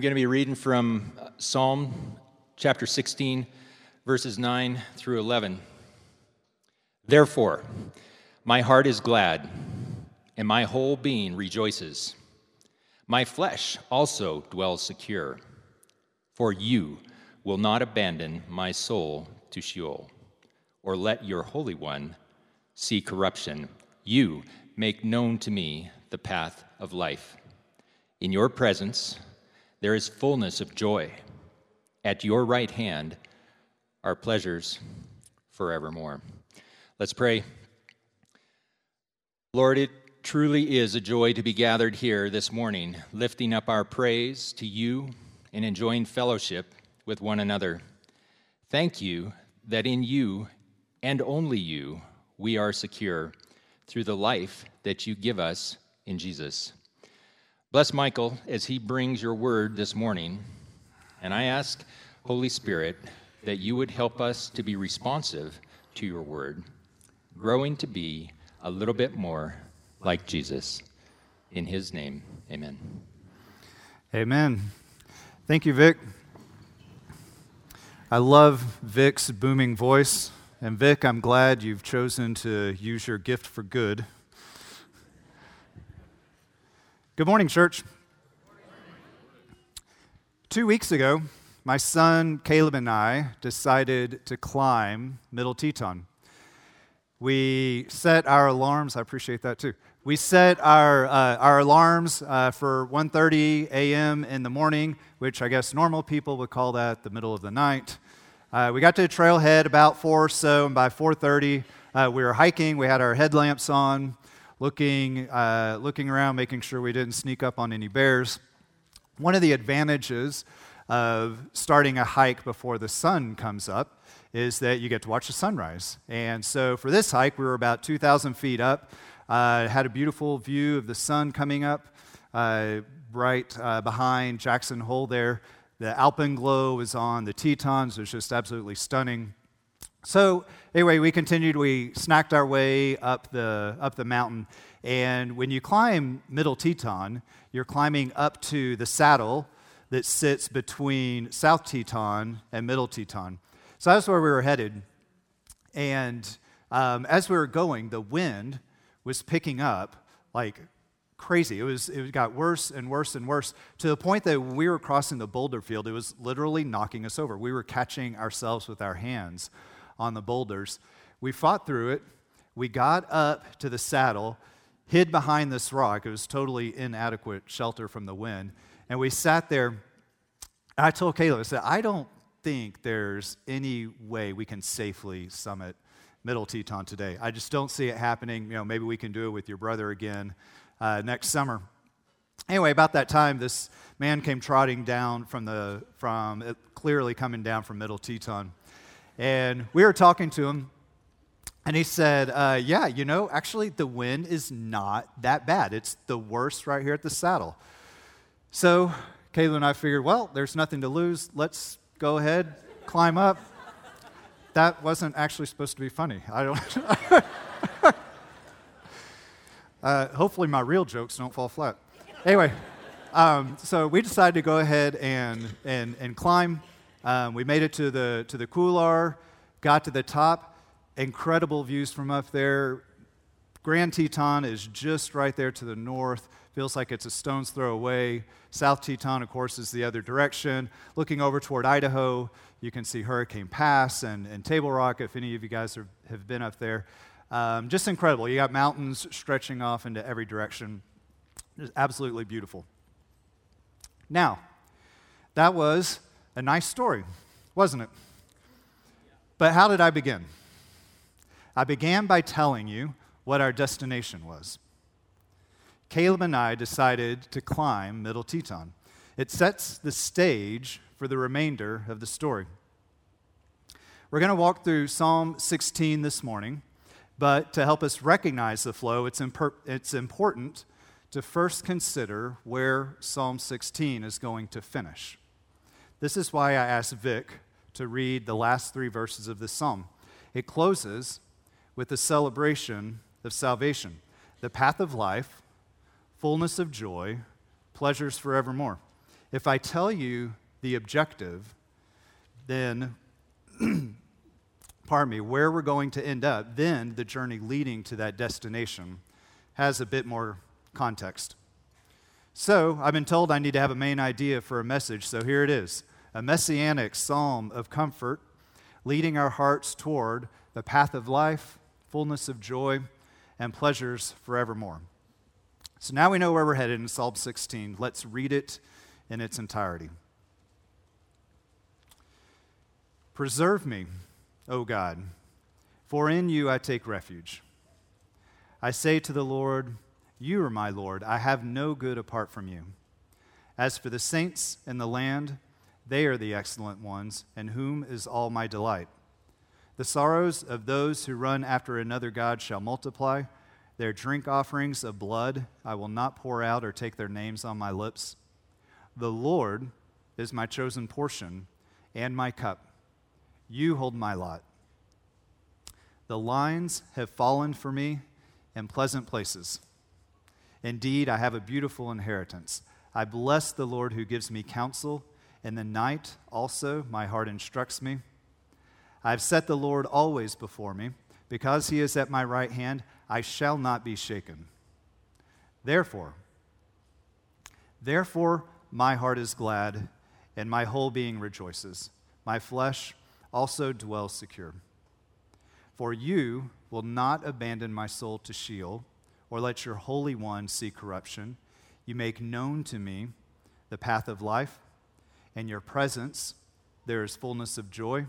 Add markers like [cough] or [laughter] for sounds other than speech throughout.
I'm going to be reading from uh, Psalm chapter 16, verses 9 through 11. Therefore, my heart is glad, and my whole being rejoices. My flesh also dwells secure, for you will not abandon my soul to Sheol, or let your Holy One see corruption. You make known to me the path of life. In your presence there is fullness of joy. At your right hand are pleasures forevermore. Let's pray. Lord, it truly is a joy to be gathered here this morning, lifting up our praise to you and enjoying fellowship with one another. Thank you that in you and only you we are secure through the life that you give us in Jesus. Bless Michael as he brings your word this morning. And I ask, Holy Spirit, that you would help us to be responsive to your word, growing to be a little bit more like Jesus. In his name, amen. Amen. Thank you, Vic. I love Vic's booming voice. And Vic, I'm glad you've chosen to use your gift for good Good morning, church. Two weeks ago, my son Caleb and I decided to climb Middle Teton. We set our alarms, I appreciate that too. We set our, uh, our alarms uh, for 1.30 a.m. in the morning, which I guess normal people would call that the middle of the night. Uh, we got to the trailhead about 4 or so, and by 4.30, uh, we were hiking. We had our headlamps on looking, uh, looking around, making sure we didn't sneak up on any bears. One of the advantages of starting a hike before the sun comes up is that you get to watch the sunrise. And so for this hike, we were about 2,000 feet up, uh, had a beautiful view of the sun coming up uh, right uh, behind Jackson Hole there. The alpenglow was on the Tetons, it was just absolutely stunning. So anyway, we continued. We snacked our way up the up the mountain, and when you climb Middle Teton, you're climbing up to the saddle that sits between South Teton and Middle Teton. So that's where we were headed. And um, as we were going, the wind was picking up like crazy. It was it got worse and worse and worse to the point that when we were crossing the boulder field, it was literally knocking us over. We were catching ourselves with our hands on the boulders. We fought through it. We got up to the saddle, hid behind this rock. It was totally inadequate shelter from the wind. And we sat there. I told Caleb, I said, I don't think there's any way we can safely summit Middle Teton today. I just don't see it happening. You know, maybe we can do it with your brother again uh, next summer. Anyway, about that time, this man came trotting down from the from clearly coming down from Middle Teton, and we were talking to him, and he said, uh, Yeah, you know, actually, the wind is not that bad. It's the worst right here at the saddle. So Caleb and I figured, Well, there's nothing to lose. Let's go ahead, climb up. That wasn't actually supposed to be funny. I don't. [laughs] uh, hopefully, my real jokes don't fall flat. Anyway, um, so we decided to go ahead and, and, and climb. Um, we made it to the, to the couloir, got to the top. Incredible views from up there. Grand Teton is just right there to the north. Feels like it's a stone's throw away. South Teton, of course, is the other direction. Looking over toward Idaho, you can see Hurricane Pass and, and Table Rock, if any of you guys are, have been up there. Um, just incredible. You got mountains stretching off into every direction. Just absolutely beautiful. Now, that was a nice story, wasn't it? But how did I begin? I began by telling you what our destination was. Caleb and I decided to climb Middle Teton. It sets the stage for the remainder of the story. We're going to walk through Psalm 16 this morning, but to help us recognize the flow, it's, imper- it's important to first consider where Psalm 16 is going to finish. This is why I asked Vic to read the last three verses of this psalm. It closes with the celebration of salvation, the path of life, fullness of joy, pleasures forevermore. If I tell you the objective, then, [clears throat] pardon me, where we're going to end up, then the journey leading to that destination has a bit more context. So, I've been told I need to have a main idea for a message, so here it is a messianic psalm of comfort, leading our hearts toward the path of life, fullness of joy, and pleasures forevermore. So now we know where we're headed in Psalm 16. Let's read it in its entirety. Preserve me, O God, for in you I take refuge. I say to the Lord, You are my Lord. I have no good apart from you. As for the saints in the land, they are the excellent ones, in whom is all my delight. The sorrows of those who run after another God shall multiply. Their drink offerings of blood I will not pour out or take their names on my lips. The Lord is my chosen portion and my cup. You hold my lot. The lines have fallen for me in pleasant places. Indeed, I have a beautiful inheritance. I bless the Lord who gives me counsel. In the night also, my heart instructs me. I have set the Lord always before me. Because he is at my right hand, I shall not be shaken. Therefore, therefore, my heart is glad, and my whole being rejoices. My flesh also dwells secure. For you will not abandon my soul to Sheol, or let your Holy One see corruption. You make known to me the path of life. In your presence there is fullness of joy.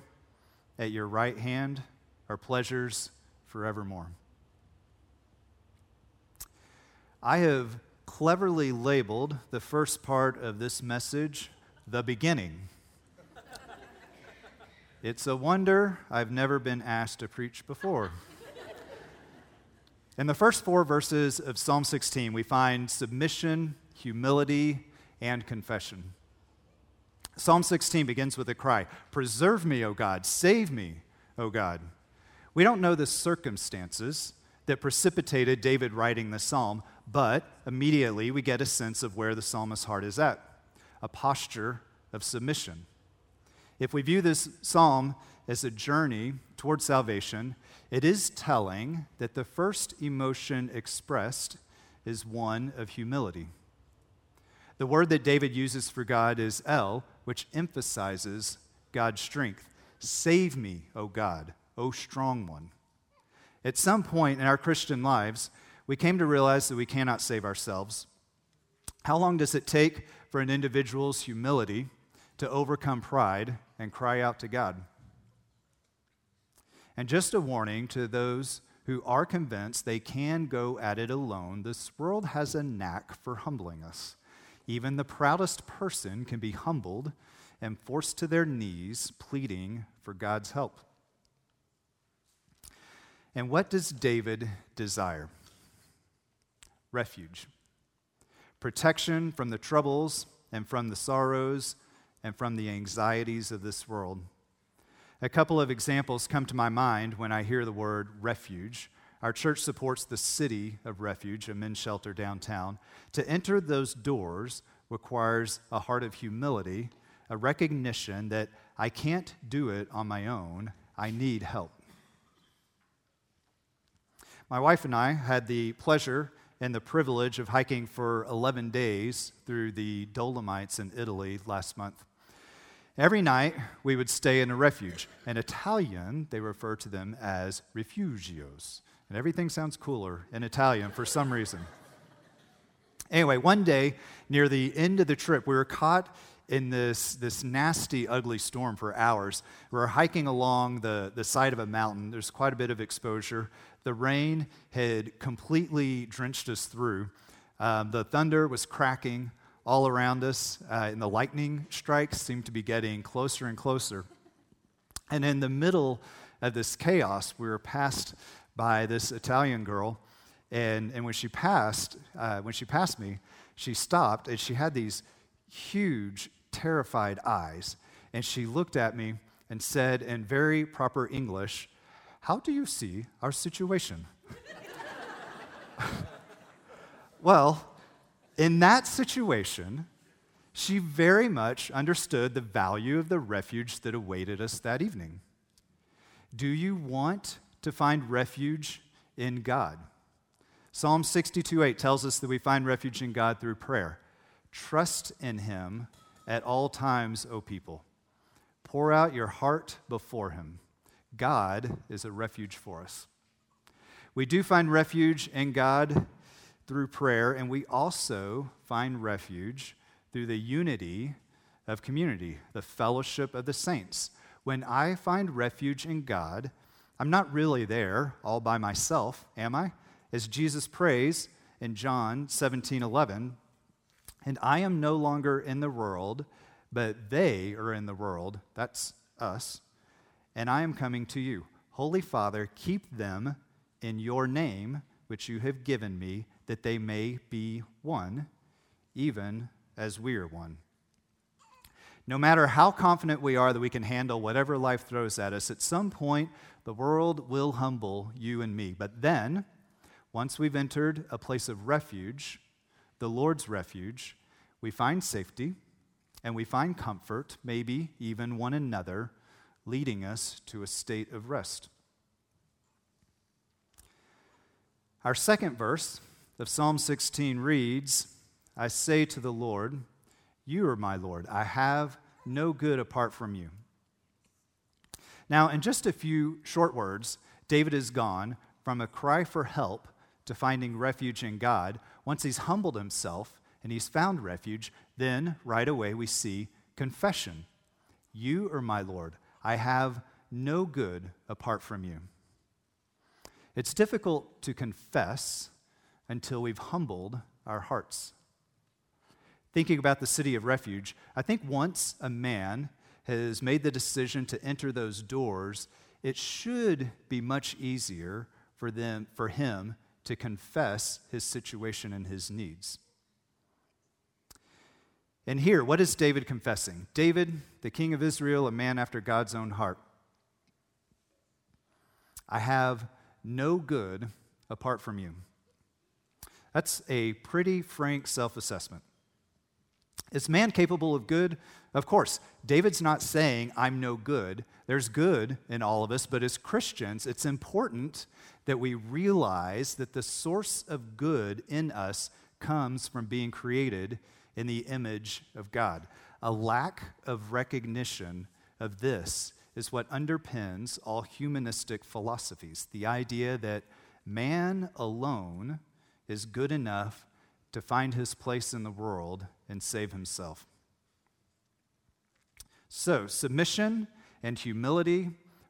At your right hand are pleasures forevermore. I have cleverly labeled the first part of this message the beginning. It's a wonder I've never been asked to preach before. In the first four verses of Psalm 16, we find submission, humility, and confession. Psalm 16 begins with a cry Preserve me, O God, save me, O God. We don't know the circumstances that precipitated David writing the psalm, but immediately we get a sense of where the psalmist's heart is at a posture of submission. If we view this psalm as a journey toward salvation, it is telling that the first emotion expressed is one of humility. The word that David uses for God is El, which emphasizes God's strength. Save me, O God, O strong one. At some point in our Christian lives, we came to realize that we cannot save ourselves. How long does it take for an individual's humility to overcome pride and cry out to God. And just a warning to those who are convinced they can go at it alone this world has a knack for humbling us. Even the proudest person can be humbled and forced to their knees, pleading for God's help. And what does David desire? Refuge, protection from the troubles and from the sorrows and from the anxieties of this world. A couple of examples come to my mind when I hear the word refuge. Our church supports the city of refuge, a men's shelter downtown. To enter those doors requires a heart of humility, a recognition that I can't do it on my own, I need help. My wife and I had the pleasure and the privilege of hiking for 11 days through the Dolomites in Italy last month. Every night, we would stay in a refuge. In Italian, they refer to them as refugios. And everything sounds cooler in Italian for some reason. Anyway, one day, near the end of the trip, we were caught in this, this nasty, ugly storm for hours. We were hiking along the, the side of a mountain. There's quite a bit of exposure. The rain had completely drenched us through. Um, the thunder was cracking all around us, uh, and the lightning strikes seemed to be getting closer and closer. And in the middle of this chaos, we were passed by this Italian girl, and, and when she passed, uh, when she passed me, she stopped, and she had these huge, terrified eyes, and she looked at me and said in very proper English, "How do you see our situation?" [laughs] well, in that situation, she very much understood the value of the refuge that awaited us that evening. Do you want to find refuge in God? Psalm 62 8 tells us that we find refuge in God through prayer. Trust in Him at all times, O people. Pour out your heart before Him. God is a refuge for us. We do find refuge in God through prayer, and we also find refuge through the unity of community, the fellowship of the saints. When I find refuge in God, I'm not really there all by myself, am I? As Jesus prays in John 17 11, and I am no longer in the world, but they are in the world. That's us. And I am coming to you. Holy Father, keep them in your name, which you have given me, that they may be one, even as we are one. No matter how confident we are that we can handle whatever life throws at us, at some point the world will humble you and me. But then, once we've entered a place of refuge, the Lord's refuge, we find safety and we find comfort, maybe even one another, leading us to a state of rest. Our second verse of Psalm 16 reads, I say to the Lord, You are my Lord. I have no good apart from you. Now, in just a few short words, David is gone from a cry for help to finding refuge in God. Once he's humbled himself and he's found refuge, then right away we see confession. You are my Lord. I have no good apart from you. It's difficult to confess until we've humbled our hearts thinking about the city of refuge, I think once a man has made the decision to enter those doors, it should be much easier for them for him to confess his situation and his needs. And here, what is David confessing? David, the king of Israel, a man after God's own heart. I have no good apart from you. That's a pretty frank self assessment. Is man capable of good? Of course. David's not saying, I'm no good. There's good in all of us, but as Christians, it's important that we realize that the source of good in us comes from being created in the image of God. A lack of recognition of this is what underpins all humanistic philosophies the idea that man alone is good enough to find his place in the world and save himself. So, submission and humility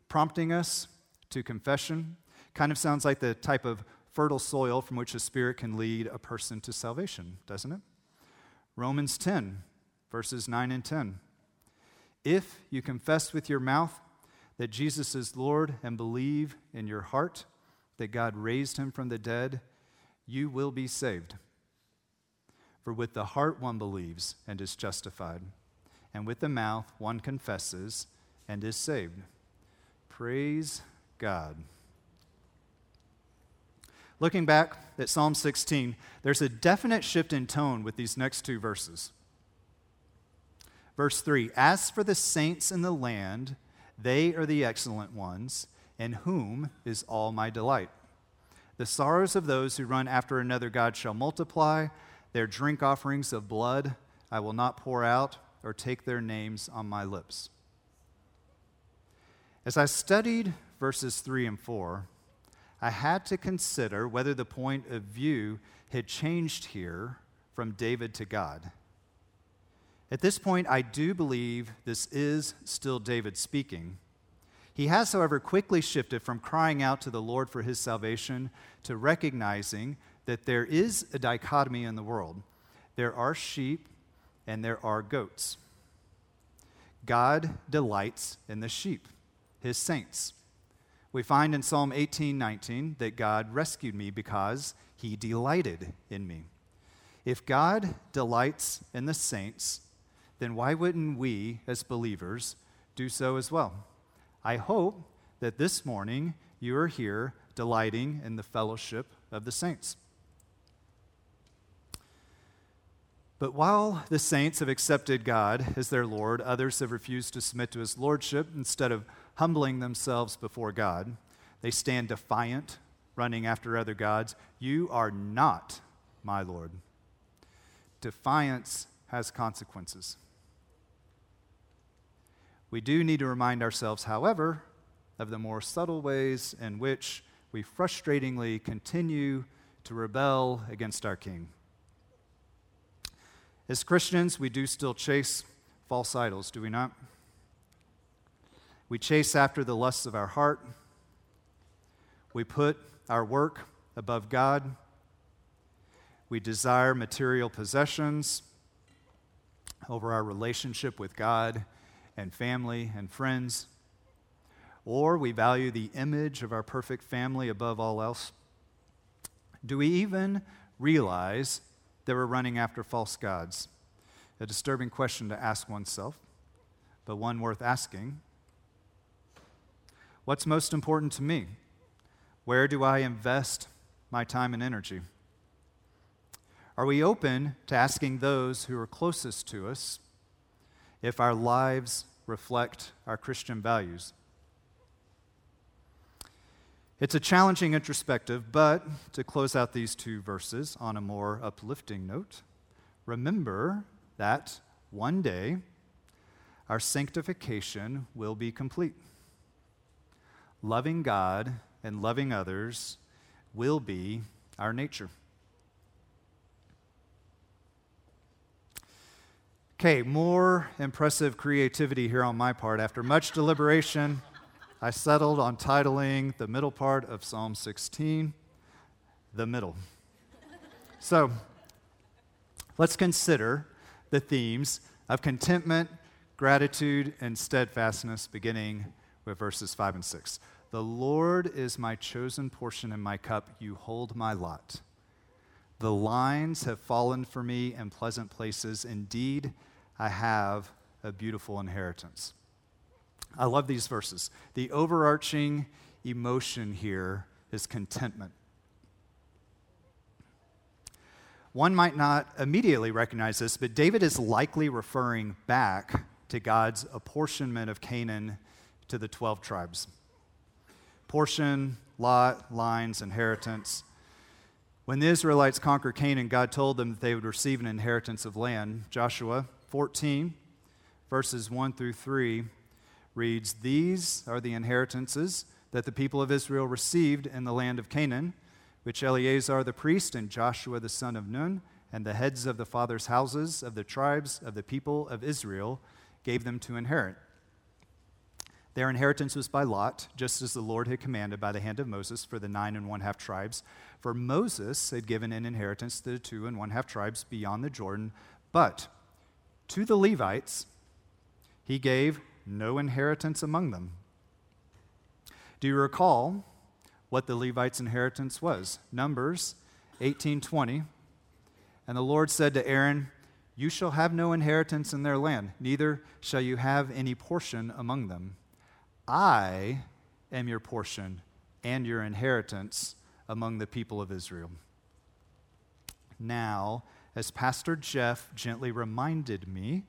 prompting us to confession kind of sounds like the type of fertile soil from which the Spirit can lead a person to salvation, doesn't it? Romans 10, verses 9 and 10. If you confess with your mouth that Jesus is Lord and believe in your heart that God raised him from the dead, you will be saved. For with the heart one believes and is justified, and with the mouth one confesses and is saved. Praise God. Looking back at Psalm 16, there's a definite shift in tone with these next two verses. Verse 3 As for the saints in the land, they are the excellent ones, in whom is all my delight. The sorrows of those who run after another God shall multiply their drink offerings of blood I will not pour out or take their names on my lips. As I studied verses 3 and 4, I had to consider whether the point of view had changed here from David to God. At this point, I do believe this is still David speaking. He has, however, quickly shifted from crying out to the Lord for his salvation to recognizing that there is a dichotomy in the world there are sheep and there are goats. God delights in the sheep, his saints. We find in Psalm 18 19 that God rescued me because he delighted in me. If God delights in the saints, then why wouldn't we, as believers, do so as well? I hope that this morning you are here delighting in the fellowship of the saints. But while the saints have accepted God as their Lord, others have refused to submit to his lordship instead of humbling themselves before God. They stand defiant, running after other gods. You are not my Lord. Defiance has consequences. We do need to remind ourselves, however, of the more subtle ways in which we frustratingly continue to rebel against our King. As Christians, we do still chase false idols, do we not? We chase after the lusts of our heart. We put our work above God. We desire material possessions over our relationship with God and family and friends. Or we value the image of our perfect family above all else. Do we even realize that we're running after false gods? A disturbing question to ask oneself, but one worth asking. What's most important to me? Where do I invest my time and energy? Are we open to asking those who are closest to us if our lives reflect our Christian values? It's a challenging introspective, but to close out these two verses on a more uplifting note, remember that one day our sanctification will be complete. Loving God and loving others will be our nature. Okay, more impressive creativity here on my part. After much deliberation, I settled on titling the middle part of Psalm 16, The Middle. So, let's consider the themes of contentment, gratitude, and steadfastness, beginning with verses 5 and 6. The Lord is my chosen portion in my cup, you hold my lot. The lines have fallen for me in pleasant places. Indeed, I have a beautiful inheritance. I love these verses. The overarching emotion here is contentment. One might not immediately recognize this, but David is likely referring back to God's apportionment of Canaan to the 12 tribes. Portion, lot, lines, inheritance. When the Israelites conquered Canaan, God told them that they would receive an inheritance of land. Joshua 14, verses 1 through 3 reads These are the inheritances that the people of Israel received in the land of Canaan, which Eleazar the priest and Joshua the son of Nun and the heads of the fathers' houses of the tribes of the people of Israel gave them to inherit. Their inheritance was by lot, just as the Lord had commanded by the hand of Moses for the nine and one half tribes. For Moses had given an inheritance to the two and one half tribes beyond the Jordan, but to the Levites he gave no inheritance among them. Do you recall what the Levites' inheritance was? Numbers 18:20. And the Lord said to Aaron, "You shall have no inheritance in their land, neither shall you have any portion among them. I am your portion and your inheritance among the people of Israel." Now, as Pastor Jeff gently reminded me,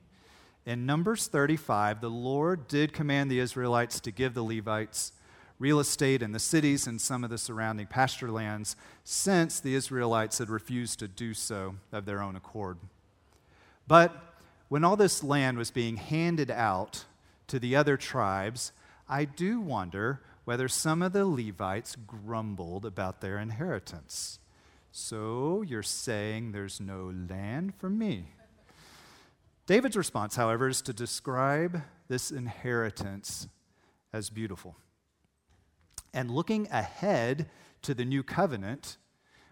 in Numbers 35, the Lord did command the Israelites to give the Levites real estate in the cities and some of the surrounding pasture lands, since the Israelites had refused to do so of their own accord. But when all this land was being handed out to the other tribes, I do wonder whether some of the Levites grumbled about their inheritance. So you're saying there's no land for me? David's response, however, is to describe this inheritance as beautiful. And looking ahead to the new covenant,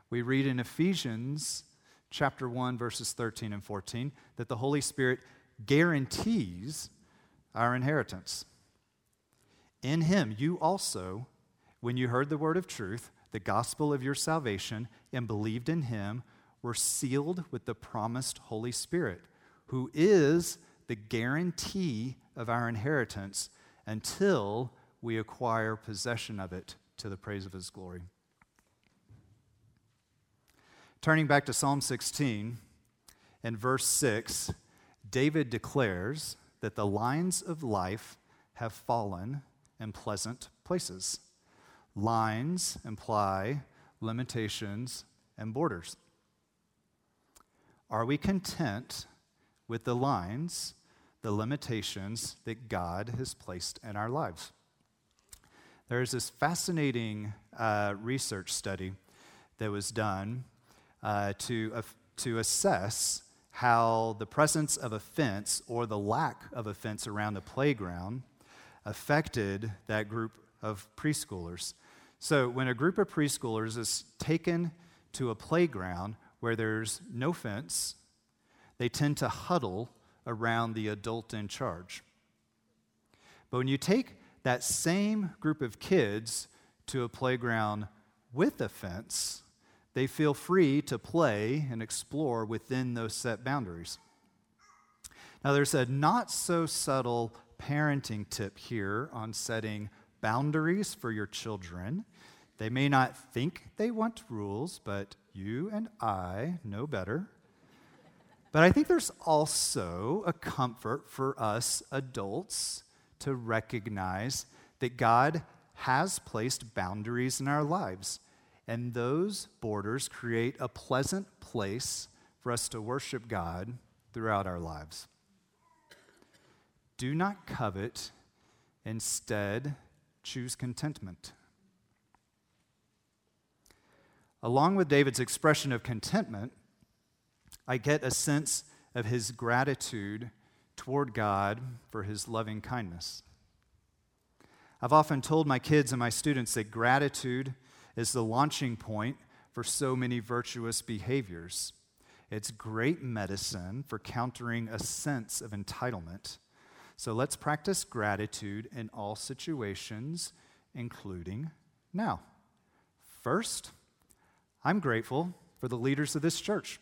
we read in Ephesians chapter 1 verses 13 and 14 that the Holy Spirit guarantees our inheritance. In him you also when you heard the word of truth, the gospel of your salvation and believed in him were sealed with the promised Holy Spirit who is the guarantee of our inheritance until we acquire possession of it to the praise of his glory. Turning back to Psalm 16, In verse 6, David declares that the lines of life have fallen in pleasant places. Lines imply limitations and borders. Are we content with the lines, the limitations that God has placed in our lives? There's this fascinating uh, research study that was done uh, to, uh, to assess how the presence of a fence or the lack of a fence around the playground affected that group of preschoolers. So, when a group of preschoolers is taken to a playground where there's no fence, they tend to huddle around the adult in charge. But when you take that same group of kids to a playground with a fence, they feel free to play and explore within those set boundaries. Now, there's a not so subtle parenting tip here on setting boundaries for your children. They may not think they want rules, but you and I know better. But I think there's also a comfort for us adults to recognize that God has placed boundaries in our lives. And those borders create a pleasant place for us to worship God throughout our lives. Do not covet, instead, choose contentment. Along with David's expression of contentment, I get a sense of his gratitude toward God for his loving kindness. I've often told my kids and my students that gratitude is the launching point for so many virtuous behaviors. It's great medicine for countering a sense of entitlement so let's practice gratitude in all situations, including now. First, I'm grateful for the leaders of this church.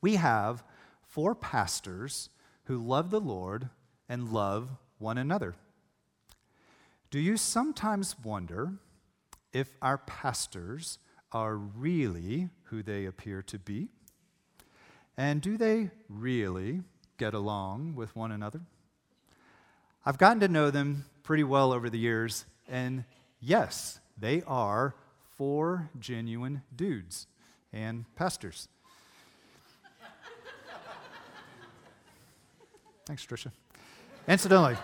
We have four pastors who love the Lord and love one another. Do you sometimes wonder if our pastors are really who they appear to be? And do they really get along with one another? I've gotten to know them pretty well over the years, and yes, they are four genuine dudes and pastors. Thanks, Tricia. Incidentally,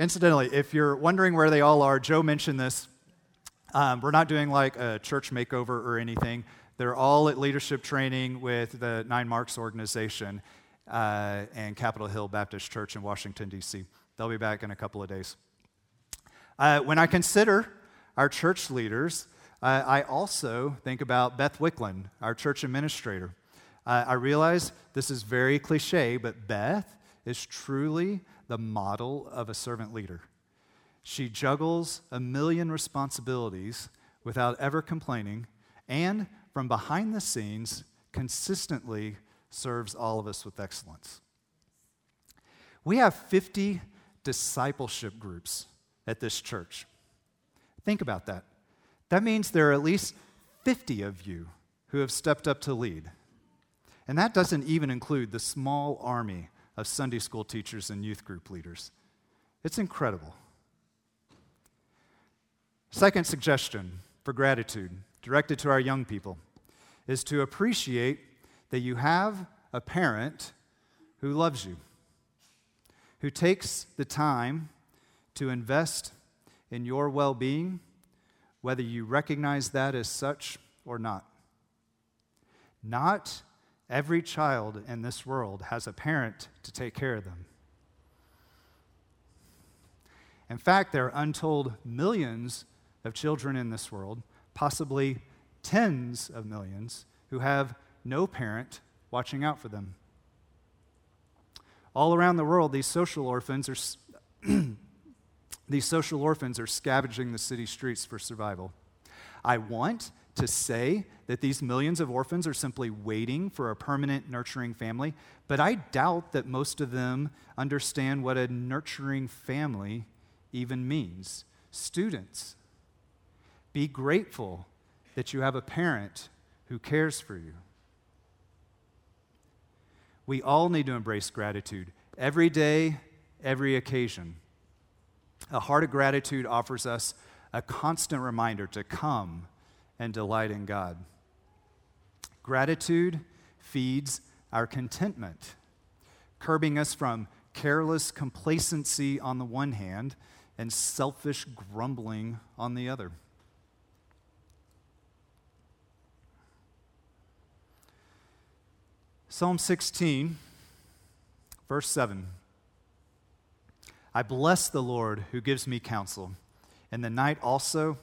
incidentally, if you're wondering where they all are, Joe mentioned this. Um, we're not doing like a church makeover or anything. They're all at leadership training with the Nine Marks organization uh, and Capitol Hill Baptist Church in Washington, D.C. They'll be back in a couple of days. Uh, when I consider our church leaders, uh, I also think about Beth Wicklund, our church administrator. Uh, I realize this is very cliche, but Beth is truly the model of a servant leader. She juggles a million responsibilities without ever complaining, and from behind the scenes, consistently serves all of us with excellence. We have 50 discipleship groups at this church. Think about that. That means there are at least 50 of you who have stepped up to lead. And that doesn't even include the small army of Sunday school teachers and youth group leaders. It's incredible. Second suggestion for gratitude, directed to our young people, is to appreciate that you have a parent who loves you, who takes the time to invest in your well being, whether you recognize that as such or not. Not every child in this world has a parent to take care of them. In fact, there are untold millions of children in this world, possibly tens of millions, who have no parent watching out for them. All around the world, these social orphans are, [clears throat] these social orphans are scavenging the city streets for survival. I want to say that these millions of orphans are simply waiting for a permanent nurturing family, but I doubt that most of them understand what a nurturing family even means. Students, be grateful that you have a parent who cares for you. We all need to embrace gratitude every day, every occasion. A heart of gratitude offers us a constant reminder to come and delight in God. Gratitude feeds our contentment, curbing us from careless complacency on the one hand and selfish grumbling on the other. Psalm 16, verse 7. I bless the Lord who gives me counsel. In the night also,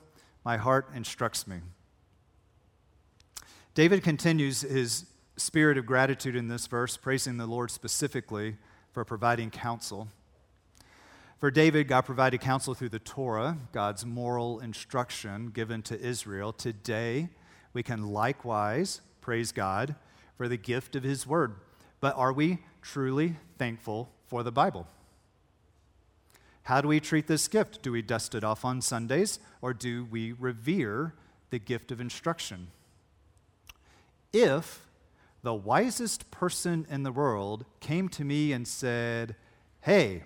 my heart instructs me. David continues his spirit of gratitude in this verse, praising the Lord specifically for providing counsel. For David, God provided counsel through the Torah, God's moral instruction given to Israel. Today, we can likewise praise God for the gift of His Word. But are we truly thankful for the Bible? How do we treat this gift? Do we dust it off on Sundays or do we revere the gift of instruction? If the wisest person in the world came to me and said, Hey,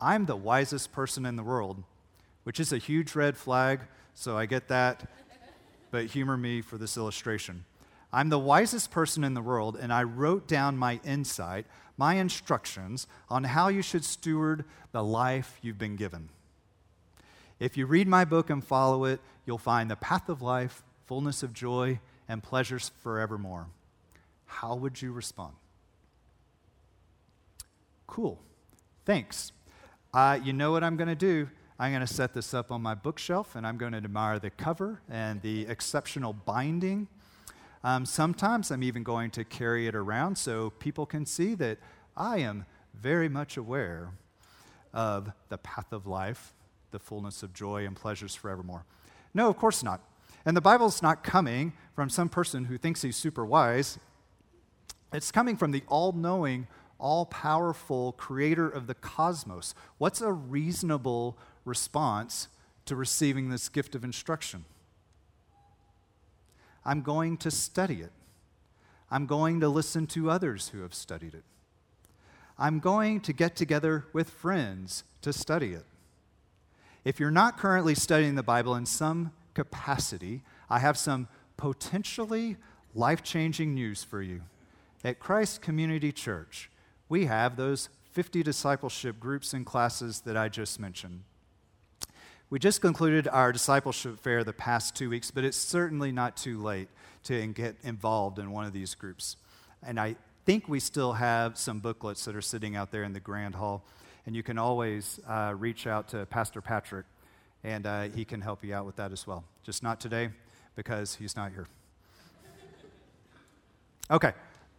I'm the wisest person in the world, which is a huge red flag, so I get that, but humor me for this illustration. I'm the wisest person in the world, and I wrote down my insight my instructions on how you should steward the life you've been given. If you read my book and follow it, you'll find the path of life, fullness of joy, and pleasures forevermore. How would you respond? Cool. Thanks. Uh, you know what I'm going to do? I'm going to set this up on my bookshelf and I'm going to admire the cover and the exceptional binding um, sometimes I'm even going to carry it around so people can see that I am very much aware of the path of life, the fullness of joy and pleasures forevermore. No, of course not. And the Bible's not coming from some person who thinks he's super wise. It's coming from the all knowing, all powerful creator of the cosmos. What's a reasonable response to receiving this gift of instruction? I'm going to study it. I'm going to listen to others who have studied it. I'm going to get together with friends to study it. If you're not currently studying the Bible in some capacity, I have some potentially life changing news for you. At Christ Community Church, we have those 50 discipleship groups and classes that I just mentioned. We just concluded our discipleship fair the past two weeks, but it's certainly not too late to get involved in one of these groups. And I think we still have some booklets that are sitting out there in the Grand Hall. And you can always uh, reach out to Pastor Patrick, and uh, he can help you out with that as well. Just not today, because he's not here. Okay,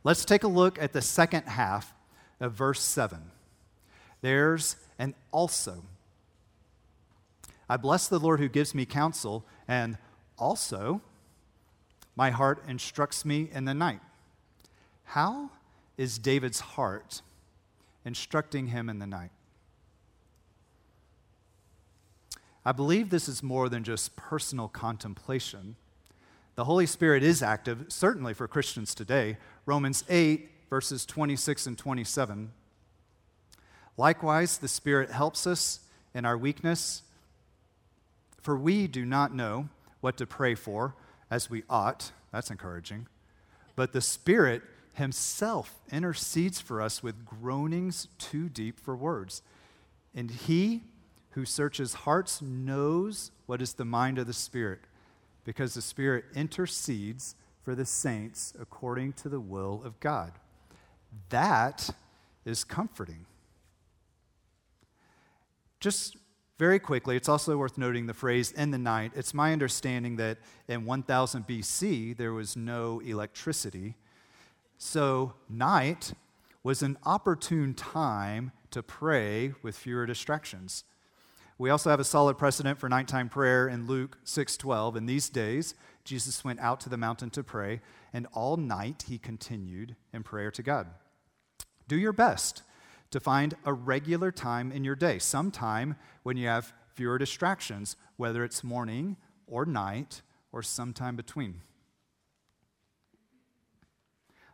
let's take a look at the second half of verse 7. There's an also I bless the Lord who gives me counsel, and also my heart instructs me in the night. How is David's heart instructing him in the night? I believe this is more than just personal contemplation. The Holy Spirit is active, certainly for Christians today. Romans 8, verses 26 and 27. Likewise, the Spirit helps us in our weakness for we do not know what to pray for as we ought. That's encouraging. But the Spirit Himself intercedes for us with groanings too deep for words. And He who searches hearts knows what is the mind of the Spirit, because the Spirit intercedes for the saints according to the will of God. That is comforting. Just very quickly, it's also worth noting the phrase in the night. It's my understanding that in 1000 BC, there was no electricity. So, night was an opportune time to pray with fewer distractions. We also have a solid precedent for nighttime prayer in Luke 6:12. In these days, Jesus went out to the mountain to pray, and all night he continued in prayer to God. Do your best to find a regular time in your day, some time when you have fewer distractions, whether it's morning or night or sometime between.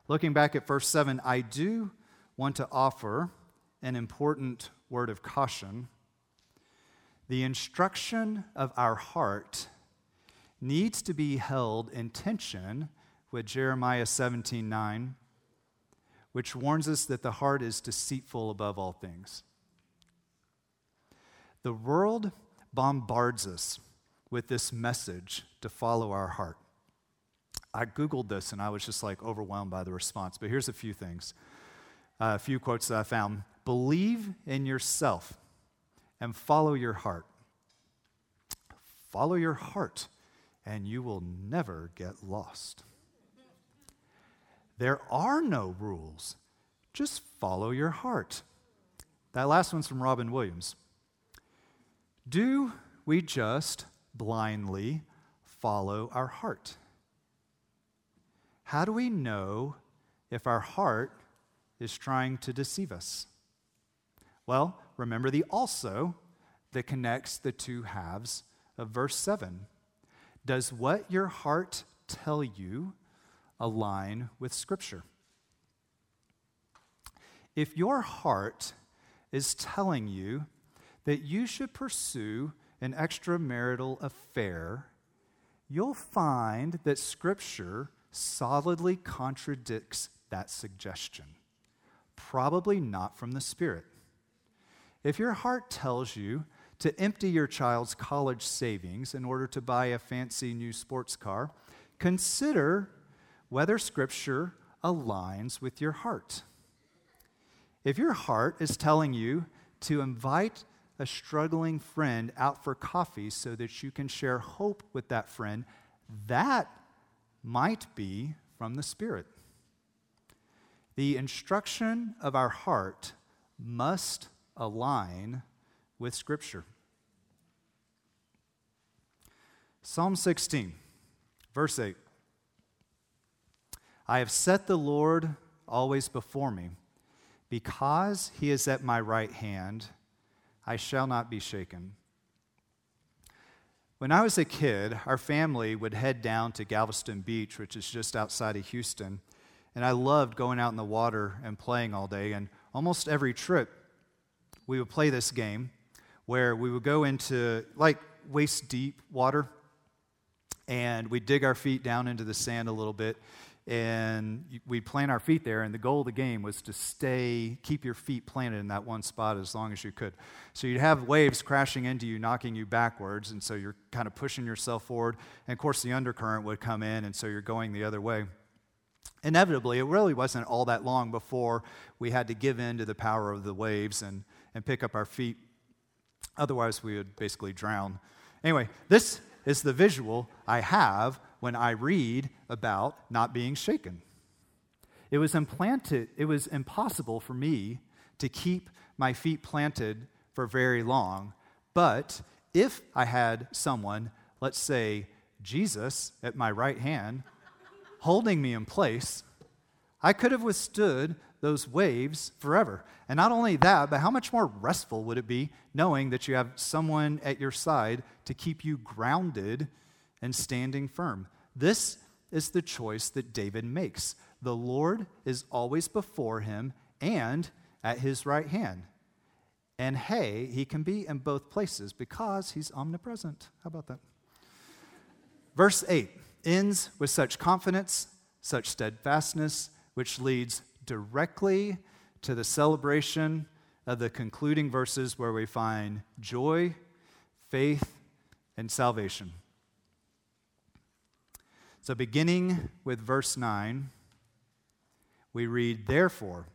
Looking back at verse 7, I do want to offer an important word of caution. The instruction of our heart needs to be held in tension with Jeremiah 17 9, which warns us that the heart is deceitful above all things. The world bombards us with this message to follow our heart. I Googled this and I was just like overwhelmed by the response, but here's a few things, uh, a few quotes that I found. Believe in yourself and follow your heart. Follow your heart, and you will never get lost. There are no rules, just follow your heart. That last one's from Robin Williams. Do we just blindly follow our heart? How do we know if our heart is trying to deceive us? Well, remember the also that connects the two halves of verse 7. Does what your heart tell you align with Scripture? If your heart is telling you that you should pursue an extramarital affair, you'll find that Scripture solidly contradicts that suggestion. Probably not from the Spirit. If your heart tells you to empty your child's college savings in order to buy a fancy new sports car, consider whether Scripture aligns with your heart. If your heart is telling you to invite a struggling friend out for coffee so that you can share hope with that friend, that might be from the Spirit. The instruction of our heart must align with Scripture. Psalm 16, verse 8. I have set the Lord always before me. Because he is at my right hand, I shall not be shaken. When I was a kid, our family would head down to Galveston Beach, which is just outside of Houston. And I loved going out in the water and playing all day. And almost every trip, we would play this game where we would go into like waist deep water and we'd dig our feet down into the sand a little bit and we'd plant our feet there and the goal of the game was to stay keep your feet planted in that one spot as long as you could. So you'd have waves crashing into you knocking you backwards and so you're kind of pushing yourself forward. And of course the undercurrent would come in and so you're going the other way. Inevitably it really wasn't all that long before we had to give in to the power of the waves and, and pick up our feet otherwise we would basically drown anyway this is the visual i have when I read about not being shaken. It was implanted, it was impossible for me to keep my feet planted for very long. But if I had someone, let's say Jesus, at my right hand, holding me in place, I could have withstood those waves forever. And not only that, but how much more restful would it be knowing that you have someone at your side to keep you grounded and standing firm. This is the choice that David makes. The Lord is always before him and at his right hand. And hey, he can be in both places because he's omnipresent. How about that? Verse 8 ends with such confidence, such steadfastness, which leads directly to the celebration of the concluding verses where we find joy, faith, and salvation. So, beginning with verse 9, we read, Therefore,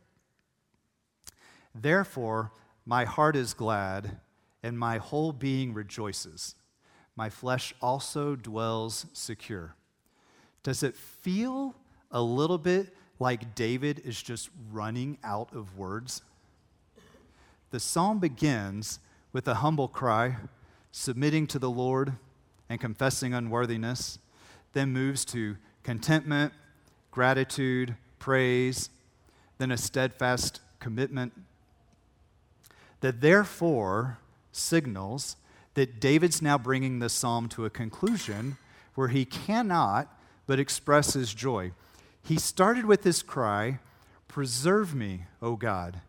therefore, my heart is glad, and my whole being rejoices. My flesh also dwells secure. Does it feel a little bit like David is just running out of words? The psalm begins with a humble cry, submitting to the Lord and confessing unworthiness then moves to contentment, gratitude, praise, then a steadfast commitment. That therefore signals that David's now bringing the psalm to a conclusion where he cannot but express his joy. He started with this cry, Preserve me, O God.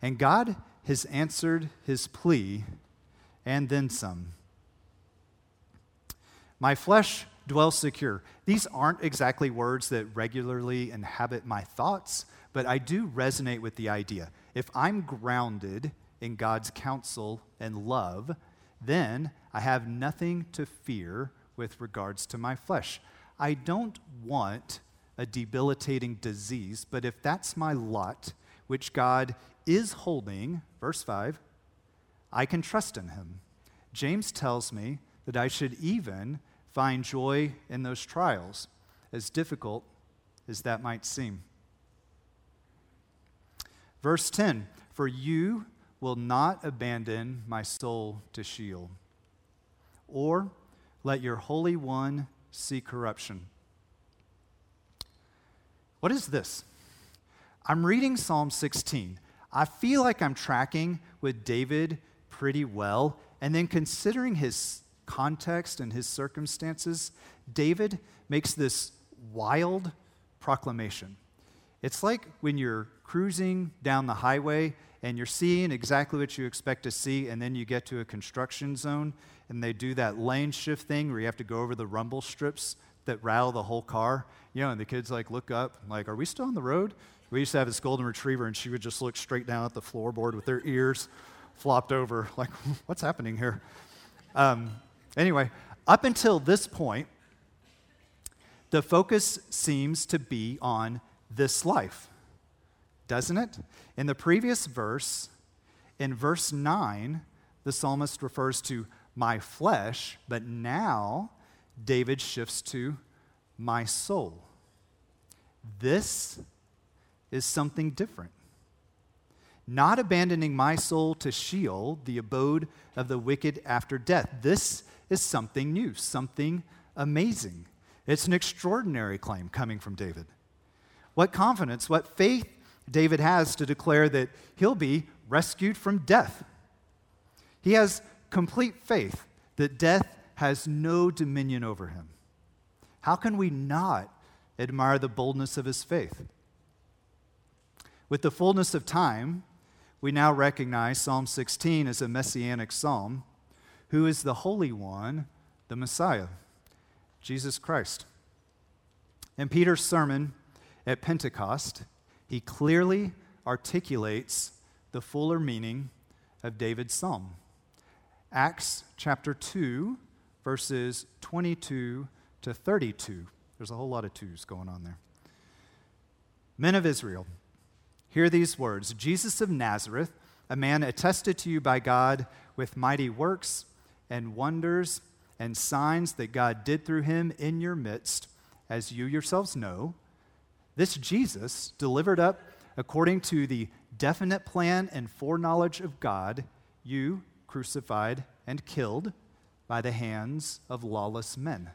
And God has answered his plea and then some. My flesh dwells secure. These aren't exactly words that regularly inhabit my thoughts, but I do resonate with the idea. If I'm grounded in God's counsel and love, then I have nothing to fear with regards to my flesh. I don't want a debilitating disease, but if that's my lot, which God is holding, verse 5, I can trust in him. James tells me that I should even find joy in those trials, as difficult as that might seem. Verse 10 For you will not abandon my soul to Sheol, or let your Holy One see corruption. What is this? I'm reading Psalm 16. I feel like I'm tracking with David pretty well. And then considering his context and his circumstances, David makes this wild proclamation. It's like when you're cruising down the highway and you're seeing exactly what you expect to see, and then you get to a construction zone and they do that lane shift thing where you have to go over the rumble strips that rattle the whole car. You know, and the kids like look up, like, are we still on the road? We used to have this golden retriever, and she would just look straight down at the floorboard with their ears flopped over, [laughs] like, what's happening here? Um, anyway, up until this point, the focus seems to be on this life, doesn't it? In the previous verse, in verse 9, the psalmist refers to my flesh, but now David shifts to my soul. This is something different. Not abandoning my soul to Sheol, the abode of the wicked after death. This is something new, something amazing. It's an extraordinary claim coming from David. What confidence, what faith David has to declare that he'll be rescued from death. He has complete faith that death has no dominion over him. How can we not admire the boldness of his faith? With the fullness of time, we now recognize Psalm 16 as a messianic psalm. Who is the Holy One, the Messiah? Jesus Christ. In Peter's sermon at Pentecost, he clearly articulates the fuller meaning of David's psalm. Acts chapter 2, verses 22 to 32. There's a whole lot of twos going on there. Men of Israel, Hear these words Jesus of Nazareth, a man attested to you by God with mighty works and wonders and signs that God did through him in your midst, as you yourselves know. This Jesus, delivered up according to the definite plan and foreknowledge of God, you crucified and killed by the hands of lawless men.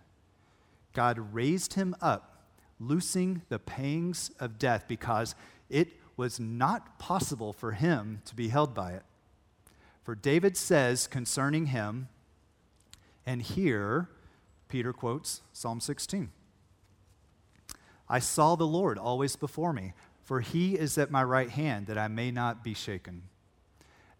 God raised him up, loosing the pangs of death, because it was not possible for him to be held by it. For David says concerning him, and here Peter quotes Psalm 16 I saw the Lord always before me, for he is at my right hand, that I may not be shaken.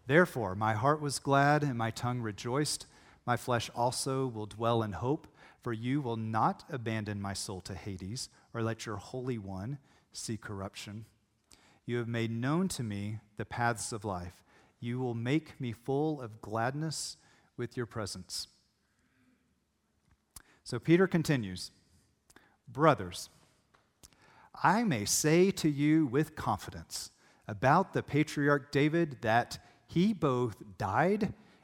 Therefore, my heart was glad and my tongue rejoiced. My flesh also will dwell in hope, for you will not abandon my soul to Hades, or let your Holy One see corruption. You have made known to me the paths of life. You will make me full of gladness with your presence. So Peter continues Brothers, I may say to you with confidence about the patriarch David that he both died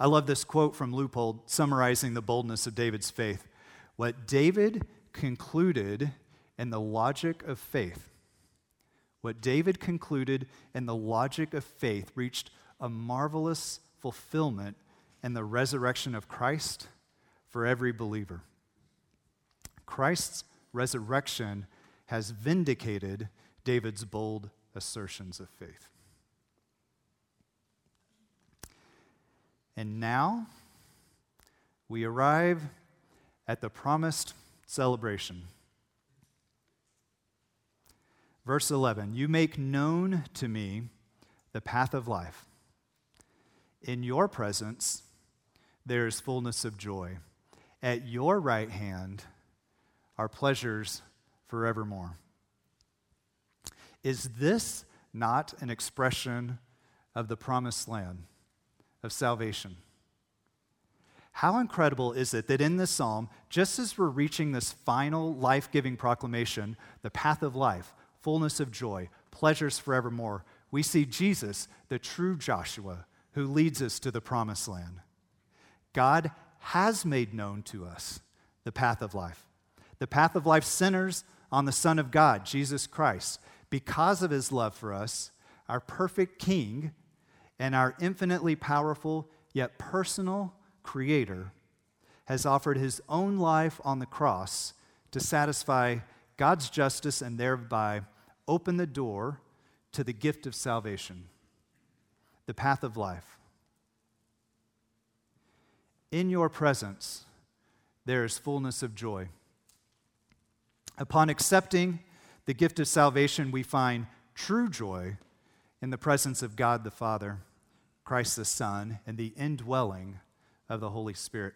I love this quote from Leupold summarizing the boldness of David's faith. What David concluded in the logic of faith What David concluded in the logic of faith reached a marvelous fulfillment in the resurrection of Christ for every believer. Christ's resurrection has vindicated David's bold assertions of faith. And now we arrive at the promised celebration. Verse 11 You make known to me the path of life. In your presence, there is fullness of joy. At your right hand are pleasures forevermore. Is this not an expression of the promised land of salvation? How incredible is it that in this psalm, just as we're reaching this final life giving proclamation, the path of life, fullness of joy, pleasures forevermore, we see Jesus, the true Joshua, who leads us to the promised land. God has made known to us the path of life. The path of life centers on the Son of God, Jesus Christ. Because of his love for us, our perfect King and our infinitely powerful yet personal Creator has offered his own life on the cross to satisfy God's justice and thereby open the door to the gift of salvation, the path of life. In your presence, there is fullness of joy. Upon accepting the gift of salvation, we find true joy in the presence of God the Father, Christ the Son, and the indwelling of the Holy Spirit.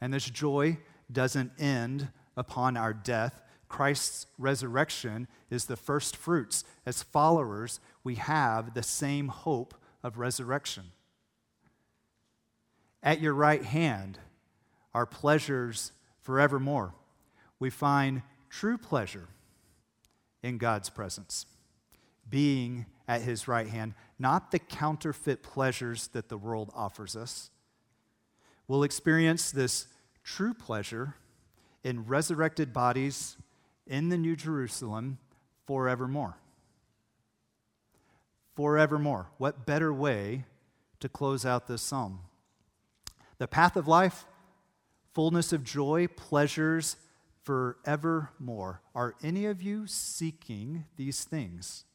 And this joy doesn't end upon our death. Christ's resurrection is the first fruits. As followers, we have the same hope of resurrection. At your right hand are pleasures forevermore. We find true pleasure in God's presence, being at his right hand, not the counterfeit pleasures that the world offers us will experience this true pleasure in resurrected bodies in the New Jerusalem forevermore. Forevermore. What better way to close out this psalm? The path of life, fullness of joy, pleasures forevermore. Are any of you seeking these things?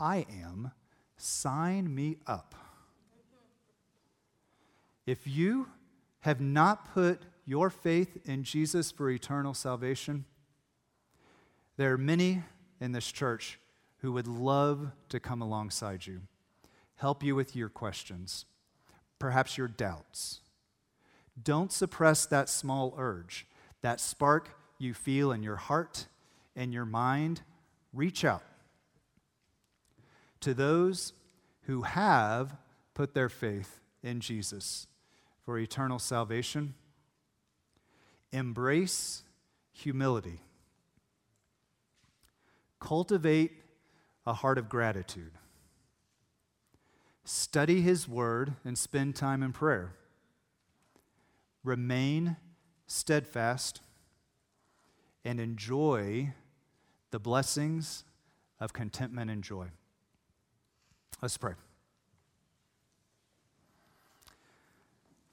I am. Sign me up. If you have not put your faith in Jesus for eternal salvation, there are many in this church who would love to come alongside you, help you with your questions, perhaps your doubts. Don't suppress that small urge, that spark you feel in your heart and your mind. Reach out to those who have put their faith in Jesus for eternal salvation. Embrace humility. Cultivate a heart of gratitude. Study His Word and spend time in prayer. Remain steadfast and enjoy the blessings of contentment and joy. Let's pray.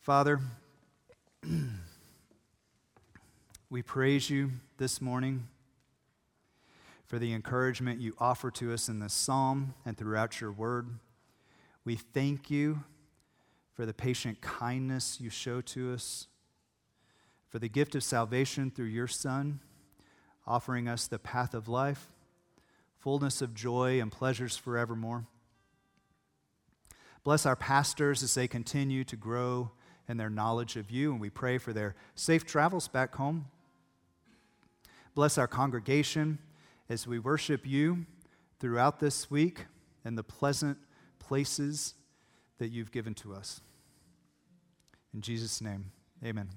Father, [clears throat] we praise you this morning for the encouragement you offer to us in this psalm and throughout your word. We thank you for the patient kindness you show to us, for the gift of salvation through your Son, offering us the path of life, fullness of joy, and pleasures forevermore. Bless our pastors as they continue to grow in their knowledge of you, and we pray for their safe travels back home. Bless our congregation as we worship you throughout this week and the pleasant places that you've given to us. In Jesus' name, amen.